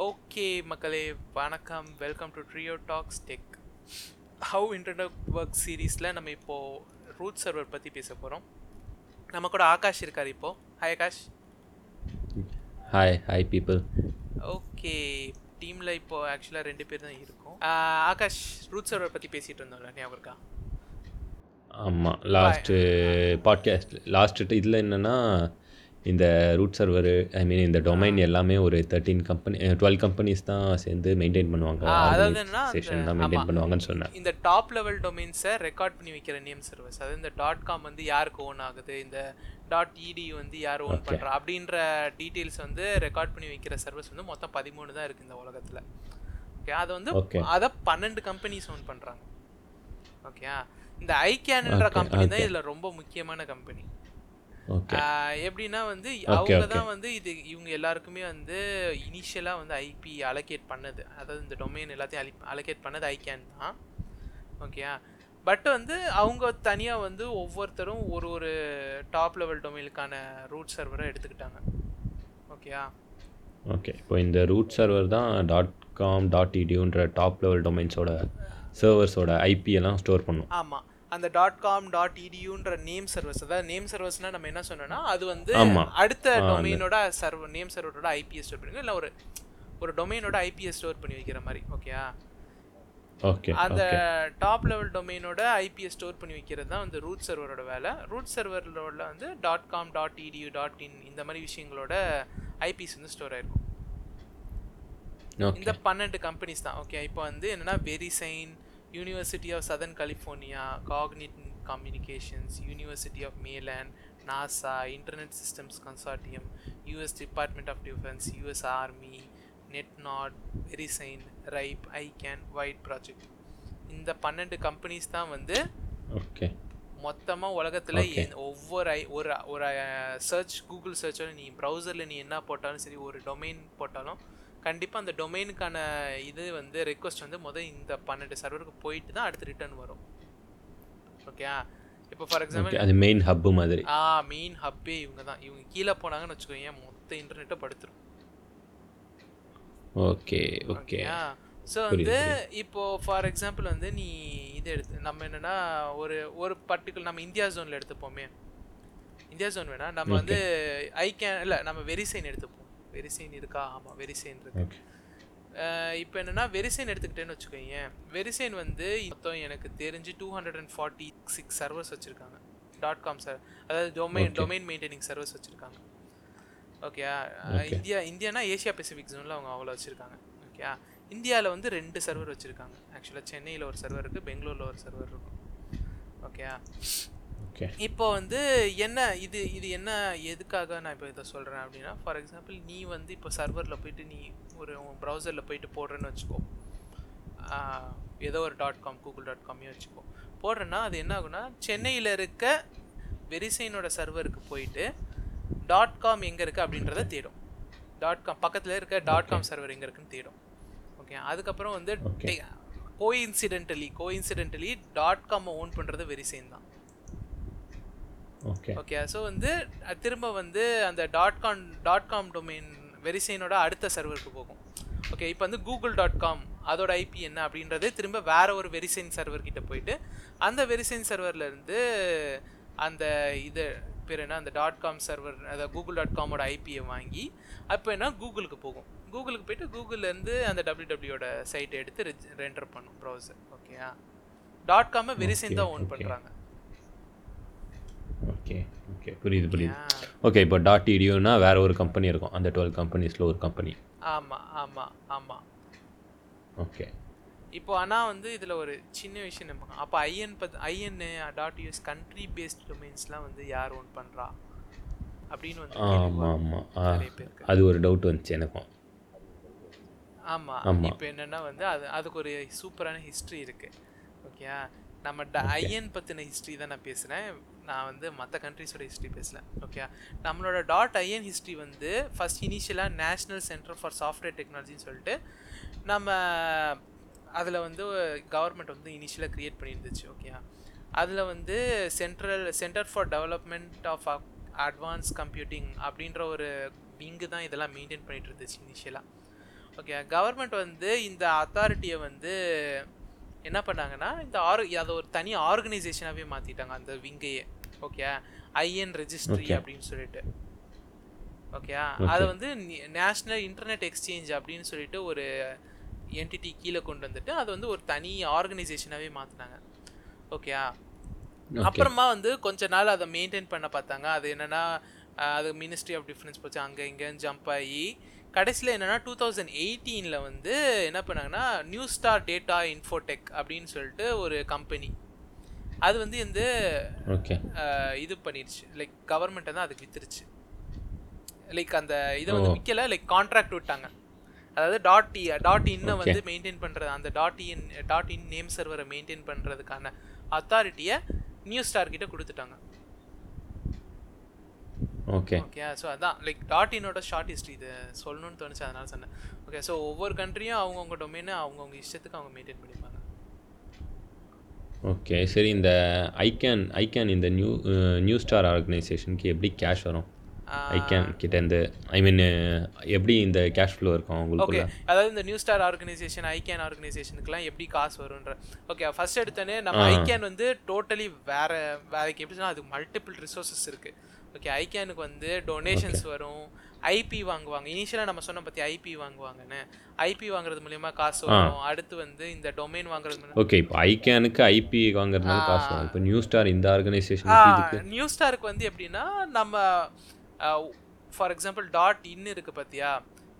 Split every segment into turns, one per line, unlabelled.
Okay மக்களே வணக்கம். Welcome to Trio Talks Tech how internet work சீரீஸில் நம்ம இப்போது ரூட் சர்வர் பற்றி பேச போகிறோம் நம்ம கூட ஆகாஷ் இருக்கார் இப்போது hi Akash.
Hi hi people
okay டீமில் இப்போது ஆக்சுவலாக ரெண்டு பேர் தான் இருக்கும். ஆகாஷ் ரூட் சர்வர் பற்றி பேசிகிட்டு இருந்தோம்ல ஞாபகம் இருக்கா?
ஆமாம் லாஸ்ட்டு பாட்காஸ்ட் லாஸ்ட்டு இதில் என்னென்னா இந்த ரூட் சர்வர் ஐ மீன் இந்த டொமைன் எல்லாமே ஒரு தேர்ட்டீன் கம்பெனி டுவெல் கம்பெனிஸ் தான் சேர்ந்து மெயின்டைன் பண்ணுவாங்க. செஷன் தான் மெயின்டைன். பண்ணுவாங்கன்னு சொன்னேன்.
இந்த டாப் லெவல் டொமைன்ஸை ரெக்கார்ட் பண்ணி வைக்கிற நேம் சர்வீஸ் அதாவது இந்த டாட் காம் வந்து யாருக்கு ஓன் ஆகுது? இந்த டாட் இடி வந்து யார் ஓன். பண்ணுறா அப்படின்ற டீட்டெயில்ஸ் வந்து ரெக்கார்ட் பண்ணி வைக்கிற சர்வீஸ் வந்து மொத்தம் பதிமூணு தான் இருக்குது இந்த உலகத்தில். ஓகே அதை வந்து. அதை பன்னெண்டு கம்பெனிஸ் ஓன் பண்ணுறாங்க ஓகே இந்த ஐகேன்ன்ற கம்பெனி தான். இதில் ரொம்ப முக்கியமான கம்பெனி எப்படின்னா வந்து அவங்க. தான் வந்து இது இவங்க எல்லாருக்குமே வந்து இனிஷியலாக வந்து ஐபி அலோகேட் பண்ணது. அதாவது இந்த டொமைன் எல்லாத்தையும் அலி அலோகேட் பண்ணது ஐகேன் தான். ஓகே பட் வந்து அவங்க தனியாக வந்து ஒவ்வொருத்தரும் ஒரு ஒரு டாப் லெவல் டொமைனுக்கான ரூட் சர்வரை எடுத்துக்கிட்டாங்க. ஓகேயா?
ஓகே. இப்போ இந்த ரூட் சர்வர் தான் டாட் காம் டாட் இடியூன்ற டாப் லெவல் டொமைன்ஸோட சர்வர்ஸோட ஐபி எல்லாம் ஸ்டோர் பண்ணும்.
ஆமாம் அந்த டாட் காம் டாட் இடியூன்ற நேம் சர்வீஸ் அதாவது நேம் சர்வீஸ்னால் நம்ம என்ன சொன்னோம்னா அது வந்து. அடுத்த டொமைனோட சர்வர் நேம் சர்வரோட ஐபிஎஸ் ஸ்டோர் பண்ணி இல்லை ஒரு ஒரு டொமைனோட ஐபிஎஸ் ஸ்டோர் பண்ணி வைக்கிற மாதிரி ஓகேயா
ஓகே
அந்த டாப் லெவல் டொமைனோட ஐபிஎஸ் ஸ்டோர் பண்ணி வைக்கிறது தான் வந்து ரூட் சர்வரோட வேலை. ரூட் சர்வரோட வந்து dot com dot E D U dot மாதிரி விஷயங்களோட ஐபிஎஸ் வந்து ஸ்டோர் ஆயிருக்கும். இந்த பன்னெண்டு கம்பெனிஸ் தான் ஓகே இப்போ வந்து என்னன்னா Verisign University of Southern California Cogent Communications University of Maryland NASA Internet Systems Consortium US Department of Defense US Army Netnod Verisign RIPE ICANN white project இந்த பன்னெண்டு கம்பெனிஸ் தான் வந்து
ஓகே
மொத்தமாக உலகத்தில். ஒவ்வொரு ஐ ஒரு ஒரு சர்ச் கூகுள் சர்ச்சோட நீ ப்ரௌசரில் நீ என்ன போட்டாலும் சரி ஒரு டொமைன் போட்டாலும் கண்டிப்பாக அந்த டொமைனுக்கான இது வந்து ரெக்வஸ்ட் வந்து முதல் இந்த பன்னெண்டு சர்வருக்கு போயிட்டு தான் அடுத்து ரிட்டர்ன் வரும். ஓகே இப்போ ஃபார் எக்ஸாம்பிள்
அது மெயின் ஹப்பு மாதிரி.
ஆ மெயின் ஹப்பே இவங்க தான். இவங்க கீழே போனாங்கன்னு வச்சுக்கோங்க மொத்த இன்டர்நெட்டை படுத்துரும்.
ஓகே ஓகே
ஸோ வந்து இப்போ ஃபார் எக்ஸாம்பிள் வந்து நீ இது எடுத்து நம்ம என்னன்னா ஒரு ஒரு பர்டிகுலர் நம்ம இந்தியா ஜோனில் எடுத்துப்போமே. இந்தியா ஜோன் வேணா? நம்ம வந்து ஐ கேன் இல்லை நம்ம வெரிசைன் எடுத்துப்போம். வெரிசைன் இருக்கா? ஆமாம் வெரிசைன் இருக்கு. இப்போ என்னன்னா வெரிசைன் எடுத்துக்கிட்டேன்னு வச்சுக்கோங்க வெரிசைன் வந்து மொத்தம் எனக்கு தெரிஞ்சு two hundred and forty six servers வச்சுருக்காங்க டாட் காம் சார் அதாவது டொமைன். டொமைன் மெயின்டைனிங் சர்வர்ஸ் வச்சுருக்காங்க ஓகே.
Okay.
இந்தியா இந்தியானா ஏசியா பெசிபிக் ஜோனில் அவங்க அவ்வளோ வச்சுருக்காங்க. ஓகே இந்தியாவில் வந்து ரெண்டு சர்வர் வச்சுருக்காங்க. ஆக்சுவலாக சென்னையில் ஒரு சர்வர் இருக்குது பெங்களூரில் ஒரு சர்வர் இருக்கும். ஓகே
ஓகே
இப்போ வந்து என்ன இது இது என்ன எதுக்காக நான் இப்போ இதை சொல்கிறேன் அப்படின்னா ஃபார் எக்ஸாம்பிள் நீ வந்து இப்போ சர்வரில் போயிட்டு நீ ஒரு ப்ரௌசரில் போயிட்டு போடுறேன்னு வச்சுக்கோ. ஏதோ ஒரு டாட் காம் கூகுள் டாட் காமே வச்சுக்கோ. போடுறேன்னா அது என்ன ஆகும்னா சென்னையில் இருக்க வெரிசைனோட சர்வருக்கு போயிட்டு டாட் காம் எங்கே இருக்குது அப்படின்றத தேடும். டாட் காம் பக்கத்தில் இருக்க டாட் காம் சர்வர் எங்கே இருக்குன்னு தேடும். ஓகே அதுக்கப்புறம் வந்து
Okay.
Coincidentally coincidentally dot com own பண்ணுறது வெரிசைன் தான்.
ஓகே
ஓகே ஸோ வந்து திரும்ப வந்து அந்த dot com dot com domain வெரிசைனோட அடுத்த சர்வருக்கு போகும். ஓகே இப்போ வந்து கூகுள் டாட் காம் அதோட ஐபி என்ன அப்படின்றது திரும்ப வேற ஒரு வெரிசைன் சர்வர் கிட்ட போயிட்டு அந்த வெரிசைன் சர்வர்ல இருந்து அந்த இது பேர் என்ன அந்த டாட் காம் சர்வர் அதாவது கூகுள் டாட் காமோட ஐபியை வாங்கி அப்போ என்ன கூகுளுக்கு போகும். கூகுளுக்கு போயிட்டு கூகுள்ல இருந்து அந்த டபிள்யூ டபிள்யூட சைட்டை எடுத்து ரெண்டர் பண்ணும் ப்ரௌசர் ஓகேயா டாட் காமை வெரிசைன் தான் ஓன். பண்ணுறாங்க
ஓகே ஓகே புரியுது புரியுது. ஓகே இப்போ டாட் இடியூனா வேற ஒரு கம்பெனி இருக்கும். அந்த டுவெல் கம்பெனிஸில் ஒரு கம்பெனி
ஆமா ஆமா ஆமா.
ஓகே
இப்போ ஆனால் வந்து இதில் ஒரு சின்ன விஷயம் நம்ம அப்போ IN but IN dot US country based டொமைன்ஸ்லாம் வந்து யார் ஓன் பண்ணுறா அப்படின்னு வந்து
ஆமாம் ஆமாம் அது ஒரு டவுட் வந்துச்சு எனக்கும்.
ஆமா.
ஆமா.
இப்போ என்னன்னா வந்து அது அதுக்கு ஒரு சூப்பரான ஹிஸ்ட்ரி இருக்கு. ஓகே நம்ம ஐஎன் பற்றின ஹிஸ்ட்ரி தான் நான் பேசுகிறேன் நான் வந்து மற்ற கண்ட்ரிஸோட ஹிஸ்ட்ரி பேசல ஓகே நம்மளோட டாட் ஐஎன் ஹிஸ்ட்ரி வந்து ஃபஸ்ட் இனிஷியலாக நேஷ்னல் சென்டர் ஃபார் சாஃப்ட்வேர் டெக்னாலஜின்னு சொல்லிட்டு நம்ம அதில் வந்து கவர்மெண்ட் வந்து இனிஷியலாக க்ரியேட் பண்ணியிருந்துச்சு ஓகே அதில் வந்து Central Centre for Development of Advance Computing அப்படின்ற ஒரு விங்கு தான் இதெல்லாம் மெயின்டைன் பண்ணிகிட்டு இருந்துச்சு இனிஷியலாக ஓகே கவர்மெண்ட் வந்து இந்த அத்தாரிட்டியை வந்து என்ன பண்ணாங்கன்னா இந்த ஆர் அதை ஒரு தனி ஆர்கனைசேஷனாகவே மாற்றிட்டாங்க அந்த விங்கையே ஓகே ஐஎன் ரெஜிஸ்ட்ரி. அப்படின்னு சொல்லிட்டு. ஓகே அதை வந்து நேஷ்னல் இன்டர்நெட் எக்ஸ்சேஞ்ச் அப்படின்னு சொல்லிட்டு ஒரு என்டிட்டி கீழே கொண்டு வந்துட்டு அது வந்து ஒரு தனி ஆர்கனைசேஷனாகவே மாற்றினாங்க ஓகே அப்புறமா வந்து கொஞ்ச நாள் அதை மெயின்டைன் பண்ண பார்த்தாங்க. அது என்னன்னா அது மினிஸ்ட்ரி ஆஃப் டிஃபரன்ஸ் போச்சு. அங்கே இங்கேன்னு ஜம்ப் ஆகி கடைசியில் என்னன்னா டூ தௌசண்ட் எயிட்டீனில் வந்து என்ன பண்ணாங்கன்னா நியூ ஸ்டார் டேட்டா இன்ஃபோடெக் அப்படின்னு சொல்லிட்டு ஒரு கம்பெனி அது வந்து இந்த இது பண்ணிடுச்சு லைக் கவர்மெண்ட்டை தான் அதுக்கு வித்துருச்சு. லைக் அந்த இதை வந்து விற்கல லைக் கான்ட்ராக்ட் விட்டாங்க. அதாவது டாட் இ டாட் இன்னை வந்து மெயின்டைன் பண்ணுறது அந்த dot in dot in name சர்வரை மெயின்டைன் பண்ணுறதுக்கான அத்தாரிட்டியை நியூ ஸ்டார் கிட்ட கொடுத்துட்டாங்க.
ஓகே
ஓகே ஸோ அதான் லைக் டாட் இன்னோட ஷார்ட் ஹிஸ்ட்ரி இது சொல்லணும்னு தோணுச்சு அதனால சொன்னேன். ஓகே ஸோ ஒவ்வொரு கண்ட்ரியும் அவங்கவுங்க டொமைனை அவங்கவுங்க இஷ்டத்துக்கு அவங்க மெயின்டைன் பண்ணிப்பாங்க.
ஓகே சரி இந்த ஐகேன் ஐகேன் இந்த நியூ நியூ ஸ்டார் ஆர்கனைசேஷனுக்கு எப்படி கேஷ் வரும்? ஐகேன் கிட்டேருந்து ஐ மீன் எப்படி இந்த கேஷ் ஃப்ளோ இருக்கும்
ஓகே
உங்களுக்குள்ள
அதாவது இந்த நியூ ஸ்டார் ஆர்கனைசேஷன் ஐகேன் ஆர்கனைசேஷனுக்குலாம் எப்படி காசு வரும்ன்ற. ஓகே ஃபர்ஸ்ட் எடுத்தோன்னே நம்ம ஐகேன் வந்து டோட்டலி வேற வேலைக்கு எப்படி சொன்னா அது மல்டிபிள் ரிசோர்சஸ் இருக்கு. ஓகே ஐகேனுக்கு வந்து டொனேஷன்ஸ் வரும். ஐபி வாங்குவாங்க. இனிஷியலாக நம்ம சொன்ன பற்றி ஐபி வாங்குவாங்கன்னு. ஐபி வாங்குறது மூலியமா காசு வரும். அடுத்து வந்து இந்த டொமைன் வாங்குறது
ஓகே இப்போ ஐகேனுக்கு ஐபி வாங்குறதுனால காசு வரும். இப்போ நியூ ஸ்டார் இந்த ஆர்கனைசேஷனுக்கு இதுக்கு.
நியூ ஸ்டாருக்கு வந்து எப்படின்னா நம்ம ஃபார் எக்ஸாம்பிள் டாட் இன் இருக்கு பார்த்தியா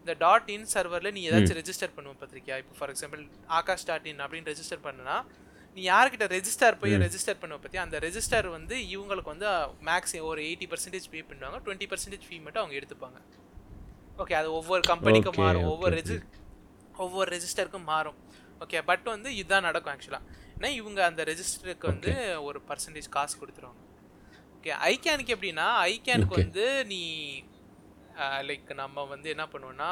இந்த டாட் இன் சர்வரில் நீ ஏதாச்சும் ரெஜிஸ்டர் பண்ணுவோம் பார்த்திருக்கியா இப்போ for example Akash dot in அப்படின்னு ரெஜிஸ்டர் பண்ணுனா நீ யார்கிட்ட ரெஜிஸ்டர் போய் ரெஜிஸ்டர் பண்ணுவ பார்த்தியா அந்த ரெஜிஸ்டர் வந்து இவங்களுக்கு வந்து மேக்ஸ் ஒரு எயிட்டி பர்சன்டேஜ் பே பண்ணுவாங்க. டுவெண்ட்டி பர்சன்டேஜ் ஃபீ மட்டும் அவங்க எடுத்துப்பாங்க. ஓகே அது ஒவ்வொரு கம்பெனிக்கும் மாறும். ஒவ்வொரு ரெஜி ஒவ்வொரு ரெஜிஸ்டருக்கும் மாறும். ஓகே பட் வந்து இதுதான் நடக்கும் ஆக்சுவலாக ஏன்னா இவங்க அந்த ரெஜிஸ்டருக்கு வந்து ஒரு பர்சன்டேஜ் காசு கொடுத்துருவாங்க. ஓகே ஐகேனுக்கு எப்படின்னா ஐகேனுக்கு. வந்து நீ லைக் நம்ம வந்து என்ன பண்ணுவோம்னா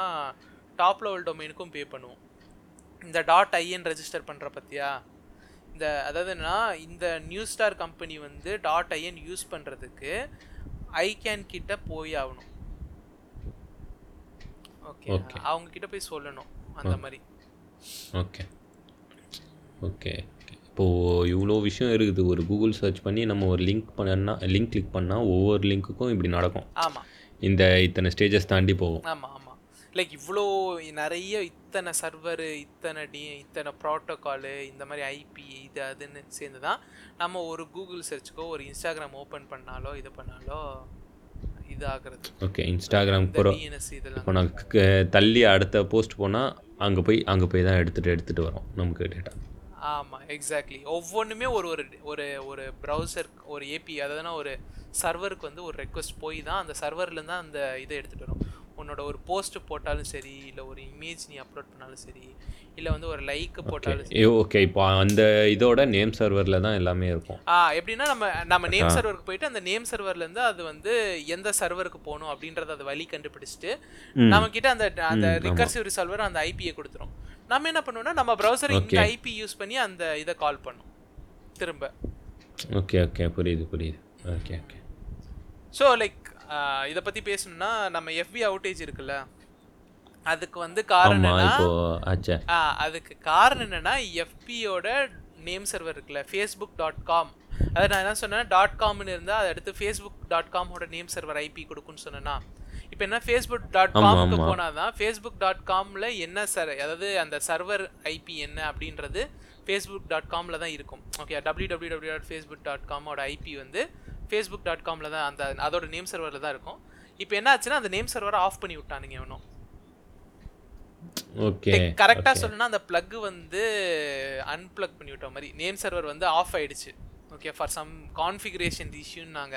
டாப் லெவல் டொமைனுக்கும் பே பண்ணுவோம். இந்த டாட் ஐஎன் ரெஜிஸ்டர் பண்ணுற பற்றியா இந்த அதாவது என்னன்னா இந்த நியூ ஸ்டார் கம்பெனி வந்து டாட் ஐஎன் யூஸ் பண்ணுறதுக்கு ஐகேன் கிட்ட போய் ஆகணும். ஓகே. அவங்க கிட்ட போய் சொல்லணும் அந்த மாதிரி.
ஓகே ஓகே இப்போது இவ்வளோ விஷயம் இருக்குது. ஒரு கூகுள் சர்ச் பண்ணி நம்ம ஒரு லிங்க் பண்ணா லிங்க் கிளிக் பண்ணால் ஒவ்வொரு லிங்க்குக்கும் இப்படி நடக்கும்.
ஆமாம்
இந்த இத்தனை ஸ்டேஜஸ் தாண்டி போகும்.
ஆமாம் லைக் இவ்வளோ நிறைய இத்தனை சர்வரு இத்தனை டி இத்தனை ப்ரோட்டோகாலு இந்த மாதிரி ஐபி இது அதுன்னு சேர்ந்து தான் நம்ம ஒரு கூகுள் சர்ச்சுக்கோ ஒரு இன்ஸ்டாகிராம் ஓப்பன் பண்ணாலோ இது பண்ணாலோ இது ஆகுறது
ஓகே இன்ஸ்டாகிராம்
டிஎன்எஸ் இதெல்லாம்
இப்போ நான் தள்ளி அடுத்த போஸ்ட் போனால் அங்கே போய் அங்கே போய் தான் எடுத்துகிட்டு எடுத்துகிட்டு வரோம் நமக்கு டேட்டா
ஆமாம் எக்ஸாக்ட்லி ஒவ்வொன்றுமே ஒரு ஒரு ஒரு ஒரு ப்ரௌசர் ஒரு ஏபி அதாவதுனா ஒரு சர்வருக்கு வந்து ஒரு ரெக்வஸ்ட் போய் தான் அந்த சர்வர்லேருந்து தான் அந்த இதை எடுத்துகிட்டு வரும். உன்னோட ஒரு போஸ்ட் போட்டாலும் சரி இல்லை ஒரு இமேஜ் நீ அப்லோட் பண்ணாலும் சரி இல்லை வந்து ஒரு லைக் போட்டாலும் சரி.
ஓகே இப்போ அந்த இதோட நேம் சர்வரில் தான் எல்லாமே இருக்கும்.
ஆ எப்படின்னா நம்ம நம்ம நேம் சர்வருக்கு போயிட்டு அந்த நேம் சர்வர்லேருந்து அது வந்து எந்த சர்வருக்கு போகணும் அப்படின்றத அது வழி கண்டுபிடிச்சிட்டு நம்ம கிட்ட அந்த அந்த ரிகர்சிவ் ரிசால்வர் அந்த ஐபியை கொடுத்துரும். நம்ம என்ன பண்ணுவோம்னா நம்ம ப்ரௌசர் இந்த ஐபி யூஸ் பண்ணி அந்த இதை கால் பண்ணும். திரும்ப.
ஓகே ஓகே புரியுது புரியுது. ஓகே ஓகே
ஸோ லைக் இதை பற்றி பேசணும்னா நம்ம எஃபி அவுட்டேஜ் இருக்குல்ல அதுக்கு வந்து காரணம் என்னன்னா அதுக்கு காரணம் என்னன்னா எஃபியோட நேம் சர்வர் இருக்குல்ல ஃபேஸ்புக் டாட் காம் அதாவது நான் என்ன சொன்னேன் டாட் காம்னு இருந்தால் அதை அடுத்து ஃபேஸ்புக் டாட் காமோட நேம் சர்வர் ஐபி கொடுக்குன்னு சொன்னேன்னா இப்போ என்ன ஃபேஸ்புக் டாட் காம்க்கு. போனால் தான் ஃபேஸ்புக் டாட் காமில் என்ன சர் அதாவது அந்த சர்வர் ஐபி என்ன அப்படின்றது ஃபேஸ்புக் டாட் காமில் தான் இருக்கும். Okay W W W dot Facebook dot காமோட IP வந்து ஃபேஸ்புக் டாட் காமில் தான் அந்த அதோட நேம் சர்வரில் தான் இருக்கும். இப்போ என்ன ஆச்சுன்னா அந்த நேம் சர்வரை ஆஃப் பண்ணி விட்டானுங்க எவனும்
ஓகே
கரெக்டாக சொல்லணும்னா அந்த plug வந்து அன்பிளக் பண்ணி விட்ட மாதிரி நேம் சர்வர் வந்து ஆஃப் ஆயிடுச்சு. ஓகே ஃபார் சம் கான்ஃபிகரேஷன் இஷ்யூன்னாங்க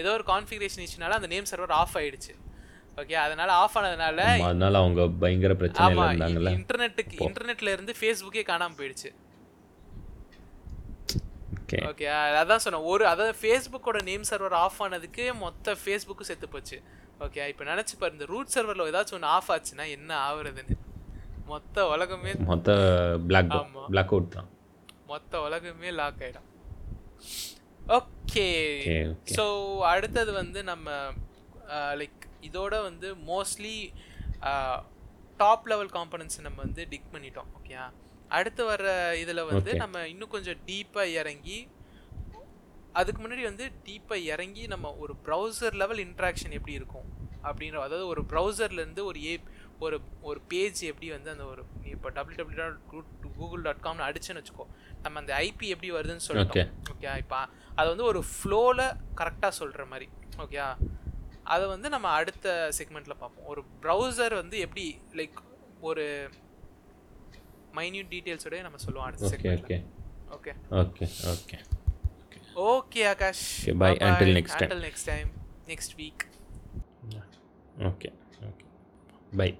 ஏதோ ஒரு கான்ஃபிகரேஷன் இஷ்யூனால அந்த நேம் சர்வர் ஆஃப் ஆயிடுச்சு. ஓகே அதனால ஆஃப் ஆனதுனால
அதனால அவங்க பயங்கர இருந்தாங்கல்ல?
இன்டர்நெட்டுக்கு இன்டர்நெட்ல இருந்து ஃபேஸ்புக்கே காணாம போயிடுச்சு.
ஓகே
ஓகே அதான் சொன்னேன். ஒரு அதாவது ஃபேஸ்புக்கோட நேம் சர்வர் ஆஃப் ஆனதுக்கு மொத்த ஃபேஸ்புக்கும் செத்து போச்சு. ஓகே இப்போ நினச்சி பாரு இந்த ரூட் சர்வரில் ஏதாச்சும் ஒன்று ஆஃப் ஆச்சுன்னா என்ன ஆகுறதுன்னு மொத்த உலகமே
மொத்த பிளாக். பிளாக் அவுட் தான்.
மொத்த உலகமே லாக் ஆயிடும். ஓகே ஸோ அடுத்தது வந்து நம்ம லைக் இதோட வந்து மோஸ்ட்லி டாப் லெவல் காம்பனன்ட்ஸ் நம்ம வந்து டிக் பண்ணிட்டோம். ஓகே அடுத்து வர இதில் வந்து. நம்ம இன்னும் கொஞ்சம் டீப்பாக இறங்கி அதுக்கு முன்னாடி வந்து டீப்பாக இறங்கி நம்ம ஒரு ப்ரௌசர் லெவல் இன்ட்ராக்ஷன் எப்படி இருக்கும்? அப்படின்ற அதாவது ஒரு ப்ரௌசர்லேருந்து ஒரு ஏ ஒரு ஒரு பேஜ் எப்படி வந்து அந்த ஒரு நீ இப்போ W W dot Google dot காம்னு அடிச்சுன்னு வச்சுக்கோ நம்ம அந்த ஐபி எப்படி வருதுன்னு சொல்லிட்டோம். ஓகே இப்போ அதை வந்து ஒரு ஃப்ளோவில் கரெக்டாக சொல்கிற மாதிரி. ஓகே அதை வந்து நம்ம அடுத்த செக்மெண்ட்டில் பார்ப்போம். ஒரு ப்ரௌசர் வந்து எப்படி லைக் ஒரு மைன்யூட் டீட்டெயில்ஸோடய நம்ம சொல்லுவோம் அடுத்த
ஓகே
செக்மெண்ட்டில்
okay
okay
okay okay
okay Akash
bye. Until next time.
until next time. Next week.
Okay okay bye